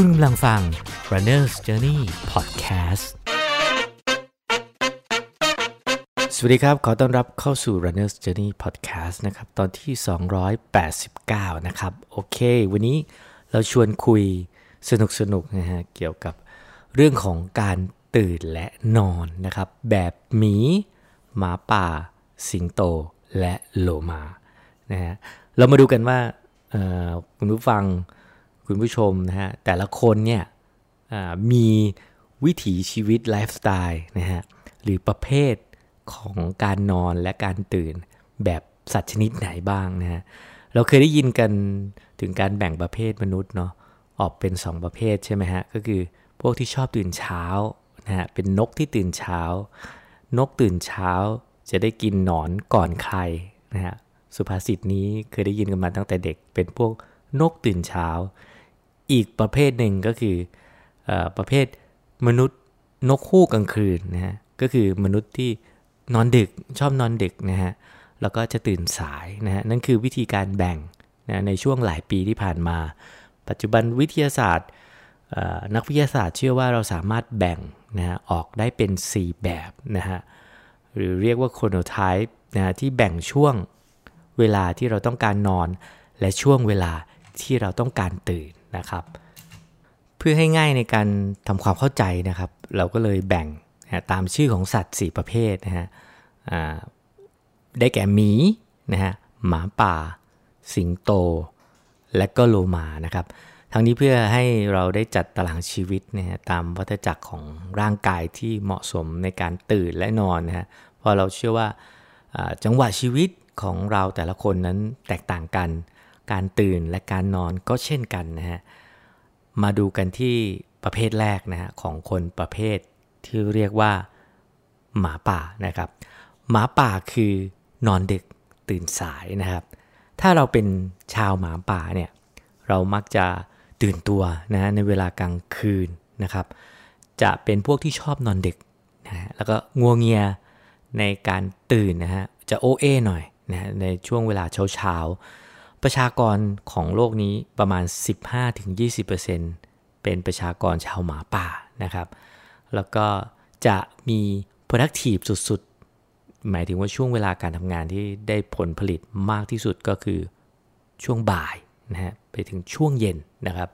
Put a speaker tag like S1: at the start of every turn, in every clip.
S1: คุณกำลังฟัง Runner's Journey Podcast สวัสดีครับ ขอต้อนรับเข้าสู่ Runner's Journey Podcast นะครับ ตอนที่ 289 นะครับ โอเค วันนี้เราชวนคุยสนุกๆนะฮะ เกี่ยวกับเรื่องของการตื่นและนอนนะครับ แบบหมี หมาป่า สิงโต และโลมา นะฮะ เรามาดูกันว่าคุณผู้ฟัง คุณผู้ชมนะฮะแต่ละคนเนี่ยมีวิถีชีวิตไลฟ์สไตล์นะฮะหรือประเภทของการนอนและการตื่นแบบสัตว์ชนิดไหนบ้างนะฮะเราเคยได้ยินกันถึงการแบ่งประเภทมนุษย์เนาะออกเป็น 2 ประเภทใช่ไหมฮะก็คือพวกที่ชอบตื่นเช้านะฮะเป็นนกที่ตื่นเช้า นกตื่นเช้าจะได้กินหนอนก่อนใครนะฮะสุภาษิตนี้เคยได้ยินกันมาตั้งแต่เด็กเป็นพวกนกตื่นเช้า อีกประเภทหนึ่งก็คืออประเภทมนุษย์นกคู่กลางคืนนะฮะก็คือมนุษย์ที่นอนดึกชอบนอนดึกนะฮะแล้วก็จะตื่นสายนะฮะนั่นคือวิธีการแบ่งนะในช่วงหลายปีที่ผ่านมา ปัจจุบันวิทยาศาสตร์นักวิทยาศาสตร์เชื่อว่าเราสามารถแบ่งนะฮะออกได้เป็น 4 แบบนะฮะหรือเรียกว่าโคโนไทป์นะฮะที่แบ่งช่วงเวลาที่เราต้องการนอน และช่วงเวลาที่เราต้องการตื่น นะครับ เพื่อให้ง่ายในการทำความเข้าใจนะครับ เราก็เลยแบ่งนะตามชื่อของสัตว์ 4 ประเภทนะฮะได้แก่หมีนะฮะหมาป่า สิงโต และก็โลมานะครับทั้งนี้เพื่อให้เราได้จัดตารางชีวิตนะฮะตามวัฏจักรของร่างกายที่เหมาะสมในการตื่นและนอนนะฮะเพราะเราเชื่อว่าจังหวะชีวิตของเราแต่ละคนนั้นแตกต่างกัน การตื่นและการนอนก็เช่นกันนะฮะ มาดูกันที่ประเภทแรกนะฮะของคนประเภทที่เรียกว่าหมาป่านะครับ หมาป่าคือนอนดึกตื่นสายนะครับ ถ้าเราเป็นชาวหมาป่าเนี่ยเรามักจะตื่นตัวนะในเวลากลางคืนนะครับ จะเป็นพวกที่ชอบนอนดึกนะฮะแล้วก็งัวเงียในการตื่นนะฮะจะโอเอหน่อยนะในช่วงเวลาเช้าเช้า ประชากรของโลกนี้ประมาณ 15-20%เป็นประชากรชาวหมาป่านะครับ แล้วก็จะมี productive สุดๆ หมายถึงว่าช่วงเวลาการทำงานที่ได้ผลผลิตมากที่สุดก็คือช่วงบ่ายนะฮะไปถึงช่วงเย็นนะครับ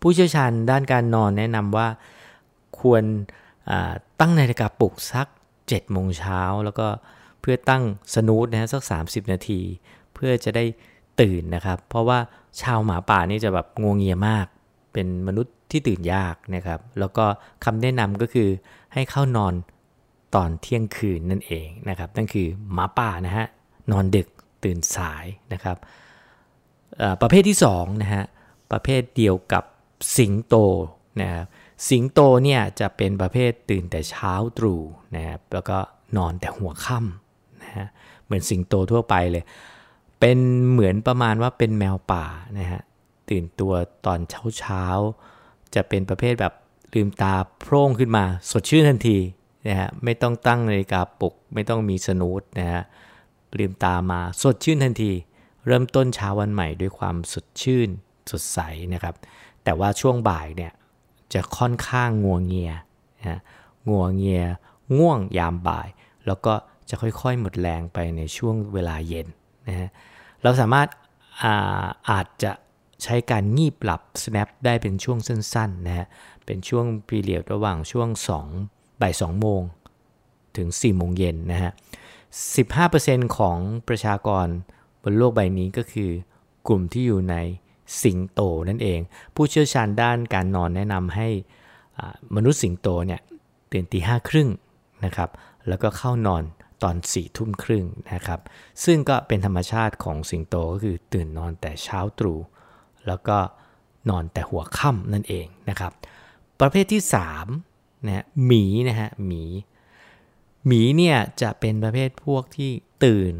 S1: ผู้เชี่ยวชาญด้านการนอนแนะนำว่าควรตั้งนาฬิกาปลุกสัก7โมงเช้าแล้วก็เพื่อตั้งสนูตนะฮะสัก 30 นาที เพื่อจะได้ ตื่นนะครับ เพราะว่าชาวหมาป่านี่จะแบบงวงเงียมาก เป็นมนุษย์ที่ตื่นยากนะครับ แล้วก็คำแนะนำก็คือให้เข้านอนตอนเที่ยงคืนนั่นเองนะครับ นั่นคือหมาป่านะฮะนอนดึกตื่นสายนะครับประเภทที่2นะฮะประเภทเดียวกับสิงโตนะครับสิงโตเนี่ยจะเป็นประเภทตื่นแต่เช้าตรู่นะครับแล้วก็นอนแต่หัวค่ำนะฮะเหมือนสิงโตทั่วไปเลย เป็นเหมือนประมาณว่าเป็นแมวป่านะฮะตื่นตัวตอนเช้าเช้าจะเป็นประเภทแบบลืมตาโพร่งขึ้นมา สดชื่นทันทีนะฮะไม่ต้องตั้งนาฬิกาปลุก ไม่ต้องมีสนูตนะฮะลืมตามาสดชื่นทันที เริ่มต้นเช้าวันใหม่ด้วยความสดชื่นสดใสนะครับ แต่ว่าช่วงบ่ายเนี่ยจะค่อนข้างงัวงเงียนะงัวงเงียง่วงยามบ่าย แล้วก็จะค่อยๆหมดแรงไปในช่วงเวลาเย็นนะฮะ เราสามารถอาอาจจะใช้การงีบหลับ snap ได้เป็นช่วงสั้นๆนะฮะ เป็นช่วงพีเรียดระหว่างช่วง2บ่าย2โมงถึง4โมงเย็นนะฮะ 15%ของประชากรบนโลกใบนี้ก็คือกลุ่มที่อยู่ในสิงโตนั่นเอง ผู้เชี่ยวชาญด้านการนอนแนะนำให้มนุษย์สิงโตเนี่ยตื่นตีห้าครึ่งนะครับ แล้วก็เข้านอน ตอนสี่ทุ่มครึ่งนะครับ ซึ่งก็เป็นธรรมชาติของสิงโตก็คือตื่นนอนแต่เช้าตรู่แล้วก็นอนแต่หัวค่ำนั่นเองนะครับ ประเภทที่3นะหมีนะฮะหมีหมีเนี่ยจะเป็นประเภทพวกที่ตื่น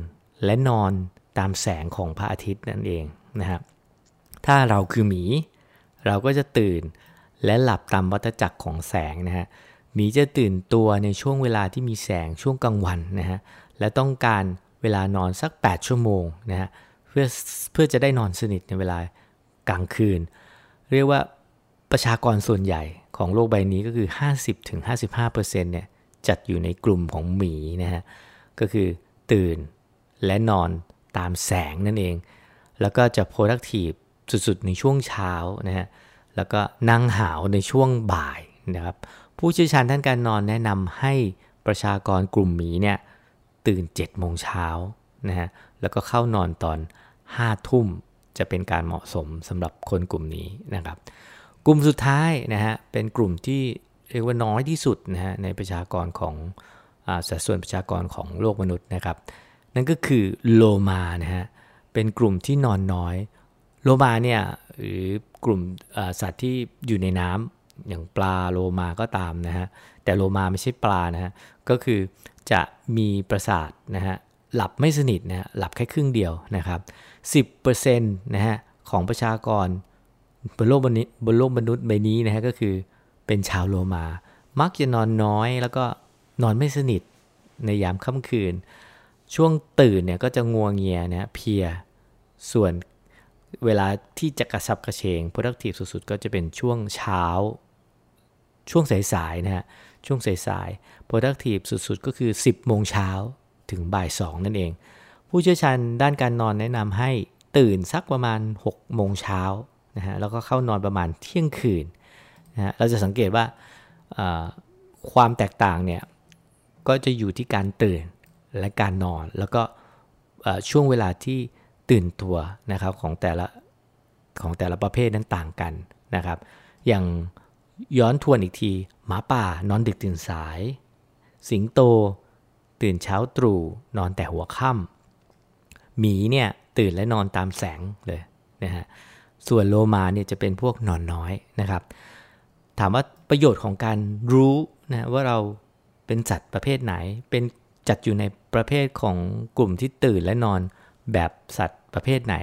S1: และนอนตามแสงของพระอาทิตย์นั่นเองนะครับถ้าเราคือหมี เราก็จะตื่นและหลับตามวัฏจักรของแสงนะฮะ หมีจะตื่นตัวในช่วงเวลาที่มีแสงช่วงกลางวันนะฮะและต้องการเวลานอนสัก 8 ชั่วโมงนะฮะเพื่อเพื่อจะได้นอนสนิทในเวลากลางคืน เรียกว่าประชากรส่วนใหญ่ของโลกใบนี้ก็คือ 50-55%เนี่ยจัดอยู่ในกลุ่มของหมีนะฮะก็คือตื่นและนอนตามแสงนั่นเอง แล้วก็จะ productive สุดๆ ในช่วงเช้านะฮะแล้วก็นั่งหาวในช่วงบ่ายนะครับ ผู้เชี่ยวชาญด้านการนอนแนะนำให้ประชากรกลุ่มหมีเนี่ยตื่น7โมงเช้านะฮะแล้วก็เข้านอนตอน5ทุ่มจะเป็นการเหมาะสมสำหรับคนกลุ่มนี้นะครับ กลุ่มสุดท้ายนะฮะเป็นกลุ่มที่เรียกว่าน้อยที่สุดนะฮะในประชากรของสัดส่วนประชากรของโลกมนุษย์นะครับ นั่นก็คือโลมานะฮะเป็นกลุ่มที่นอนน้อย โลมาเนี่ยหรือกลุ่มสัตว์ที่อยู่ในน้ำ อย่างปลาโลมาก็ตามนะฮะแต่โลมาไม่ใช่ปลานะฮะก็คือจะมีประสาทนะฮะหลับไม่สนิทนะฮะหลับแค่ครึ่งเดียวนะครับ10%นะฮะของประชากรบนโลกบนนี้บนโลกมนุษย์ใบนี้นะฮะก็คือเป็นชาวโลมา มักจะนอนน้อยแล้วก็นอนไม่สนิทในยามค่ำคืน ช่วงตื่นเนี่ยก็จะงัวงเงียนะเพียส่วนเวลาที่จะกระซับกระเฉง productive สุดๆ ก็จะเป็นช่วงเช้า ช่วงสายๆนะฮะช่วงสายๆ productive สุดๆ ก็คือ 10 โมงเช้าถึงบ่าย 2 นั่นเอง ผู้เชี่ยวชาญด้านการนอนแนะนำให้ตื่นสักประมาณ 6 โมงเช้านะฮะแล้วก็เข้านอนประมาณเที่ยงคืนนะฮะเราจะสังเกตว่าความแตกต่างเนี่ยก็จะอยู่ที่การตื่นและการนอน แล้วก็ช่วงเวลาที่ตื่นตัวนะครับของแต่ละของแต่ละประเภทนั้นต่างกันนะครับ อย่าง ย้อนทวนอีกที หมาป่านอนดึกตื่นสาย สิงโต ตื่นเช้าตรู่นอนแต่หัวค่ำหมีเนี่ยตื่นและนอนตามแสงเลยนะฮะส่วนโลมาเนี่ยจะเป็นพวกนอนน้อยนะครับ ถามว่าประโยชน์ของการรู้นะว่าเราเป็นสัตว์ประเภทไหน เป็นจัดอยู่ในประเภทของกลุ่มที่ตื่นและนอนแบบสัตว์ประเภทไหน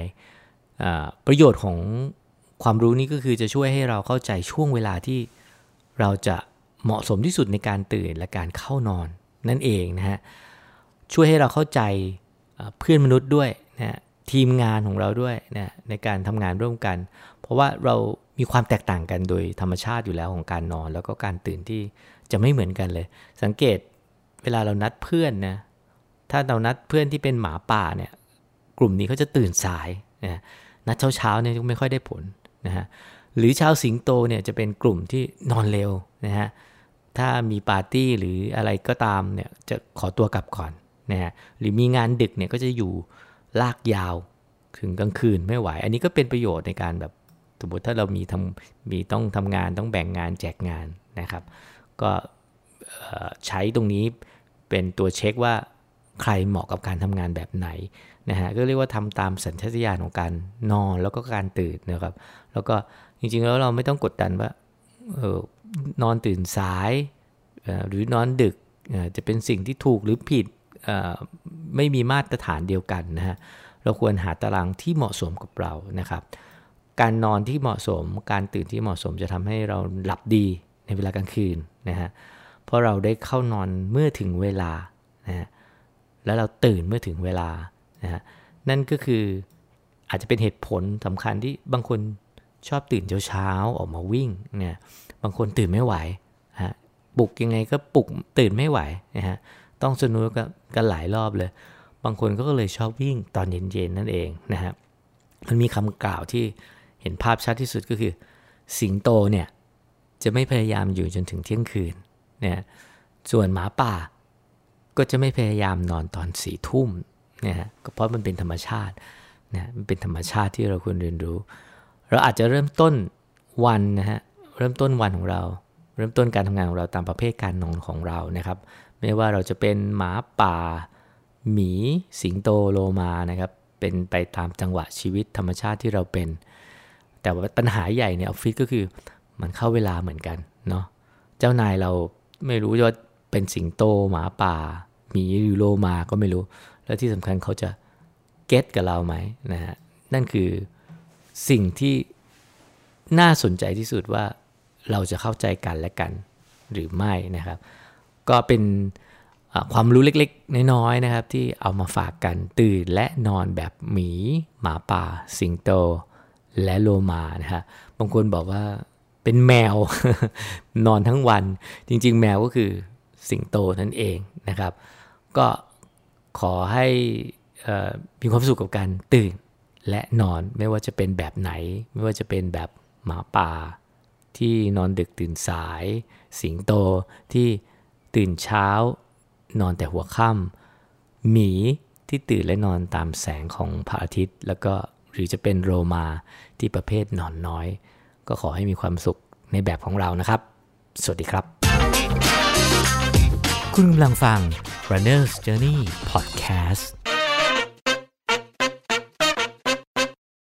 S1: ประโยชน์ของ ความรู้นี้ก็คือจะช่วยให้เราเข้าใจช่วงเวลาที่เราจะเหมาะสมที่สุดในการตื่นและการเข้านอนนั่นเองนะฮะช่วยให้เราเข้าใจเพื่อนมนุษย์ด้วยนะทีมงานของเราด้วยนะในการทำงานร่วมกัน เพราะว่าเรามีความแตกต่างกันโดยธรรมชาติอยู่แล้วของการนอน แล้วก็การตื่นที่จะไม่เหมือนกันเลย สังเกตเวลาเรานัดเพื่อนนะถ้าเรานัดเพื่อนที่เป็นหมาป่าเนี่ยกลุ่มนี้เขาจะตื่นสายนะนัดเช้าเช้าเนี่ยไม่ค่อยได้ผล นะฮะหรือชาวสิงโตเนี่ยจะเป็นกลุ่มที่นอนเร็วนะฮะถ้ามีปาร์ตี้หรืออะไรก็ตามเนี่ยจะขอตัวกลับก่อนนะฮะหรือมีงานดึกเนี่ยก็จะอยู่ลากยาวถึงกลางคืนไม่ไหว อันนี้ก็เป็นประโยชน์ในการแบบสมมติถ้าเรามีทำมีต้องทำงานต้องแบ่งงานแจกงานนะครับ ก็ใช้ตรงนี้เป็นตัวเช็คว่า ใครเหมาะกับการทำงานแบบไหนนะฮะก็เรียกว่าทำตามสัญชาตญาณของการนอนแล้วก็การตื่นนะครับ แล้วก็จริงๆแล้วเราไม่ต้องกดดันว่าออนอนตื่นสายหรือนอนดึกจะเป็นสิ่งที่ถูกหรือผิดไม่มีมาตรฐานเดียวกันนะฮะเราควรหาตารางที่เหมาะสมกับเรานะครับ การนอนที่เหมาะสม การตื่นที่เหมาะสมจะทำให้เราหลับดีในเวลากลางคืนนะฮะเพราะเราได้เข้านอนเมื่อถึงเวลานะฮะ แล้วเราตื่นเมื่อถึงเวลานะฮะนั่นก็คืออาจจะเป็นเหตุผลสำคัญที่บางคนชอบตื่นเช้าๆออกมาวิ่งเนี่ยบางคนตื่นไม่ไหวฮะปลุกยังไงก็ปลุกตื่นไม่ไหวนะฮะต้องสนุกกันหลายรอบเลย บางคนก็เลยชอบวิ่งตอนเย็นๆนั่นเองนะฮะมันมีคำกล่าวที่เห็นภาพชัดที่สุดก็คือ สิงโตเนี่ยจะไม่พยายามอยู่จนถึงเที่ยงคืนเนี่ยส่วนหมาป่า ก็จะไม่พยายามนอนตอนสี่ทุ่มนะฮะก็เพราะมันเป็นธรรมชาตินะมันเป็นธรรมชาติที่เราควรเรียนรู้ เราอาจจะเริ่มต้นวันนะฮะเริ่มต้นวันของเรา เริ่มต้นการทำงานของเราตามประเภทการนอนของเรานะครับ ไม่ว่าเราจะเป็นหมาป่า หมีสิงโตโลมานะครับเป็นไปตามจังหวะชีวิตธรรมชาติที่เราเป็น แต่ว่าปัญหาใหญ่ในออฟฟิศก็คือมันเข้าเวลาเหมือนกันเนาะเจ้านายเราไม่รู้ว่าเป็นสิงโตหมาป่า หมีหรือโลมาก็ไม่รู้ แล้วที่สำคัญเขาจะเก็ตกับเราไหมนะฮะนั่นคือสิ่งที่น่าสนใจที่สุดว่าเราจะเข้าใจกันและกันหรือไม่นะครับ ก็เป็นความรู้เล็กๆ น้อยๆนะครับ ที่เอามาฝากกันตื่นและนอนแบบหมี หมาป่า สิงโต และโลมานะฮะบางคนบอกว่าเป็นแมวนอนทั้งวัน จริง ๆ แมวก็คือสิงโตนั่นเองนะครับ ก็ขอให้มีความสุขกับการตื่นและนอนไม่ว่าจะเป็นแบบไหน ไม่ว่าจะเป็นแบบหมาป่า ที่นอนดึกตื่นสาย สิงโตที่ตื่นเช้านอนแต่หัวค่ำหมีที่ตื่นและนอนตามแสงของพระอาทิตย์ แล้วก็หรือจะเป็นโรมาที่ประเภทนอนน้อย ก็ขอให้มีความสุขในแบบของเรานะครับ สวัสดีครับ คุณกำลังฟัง Runner's Journey Podcast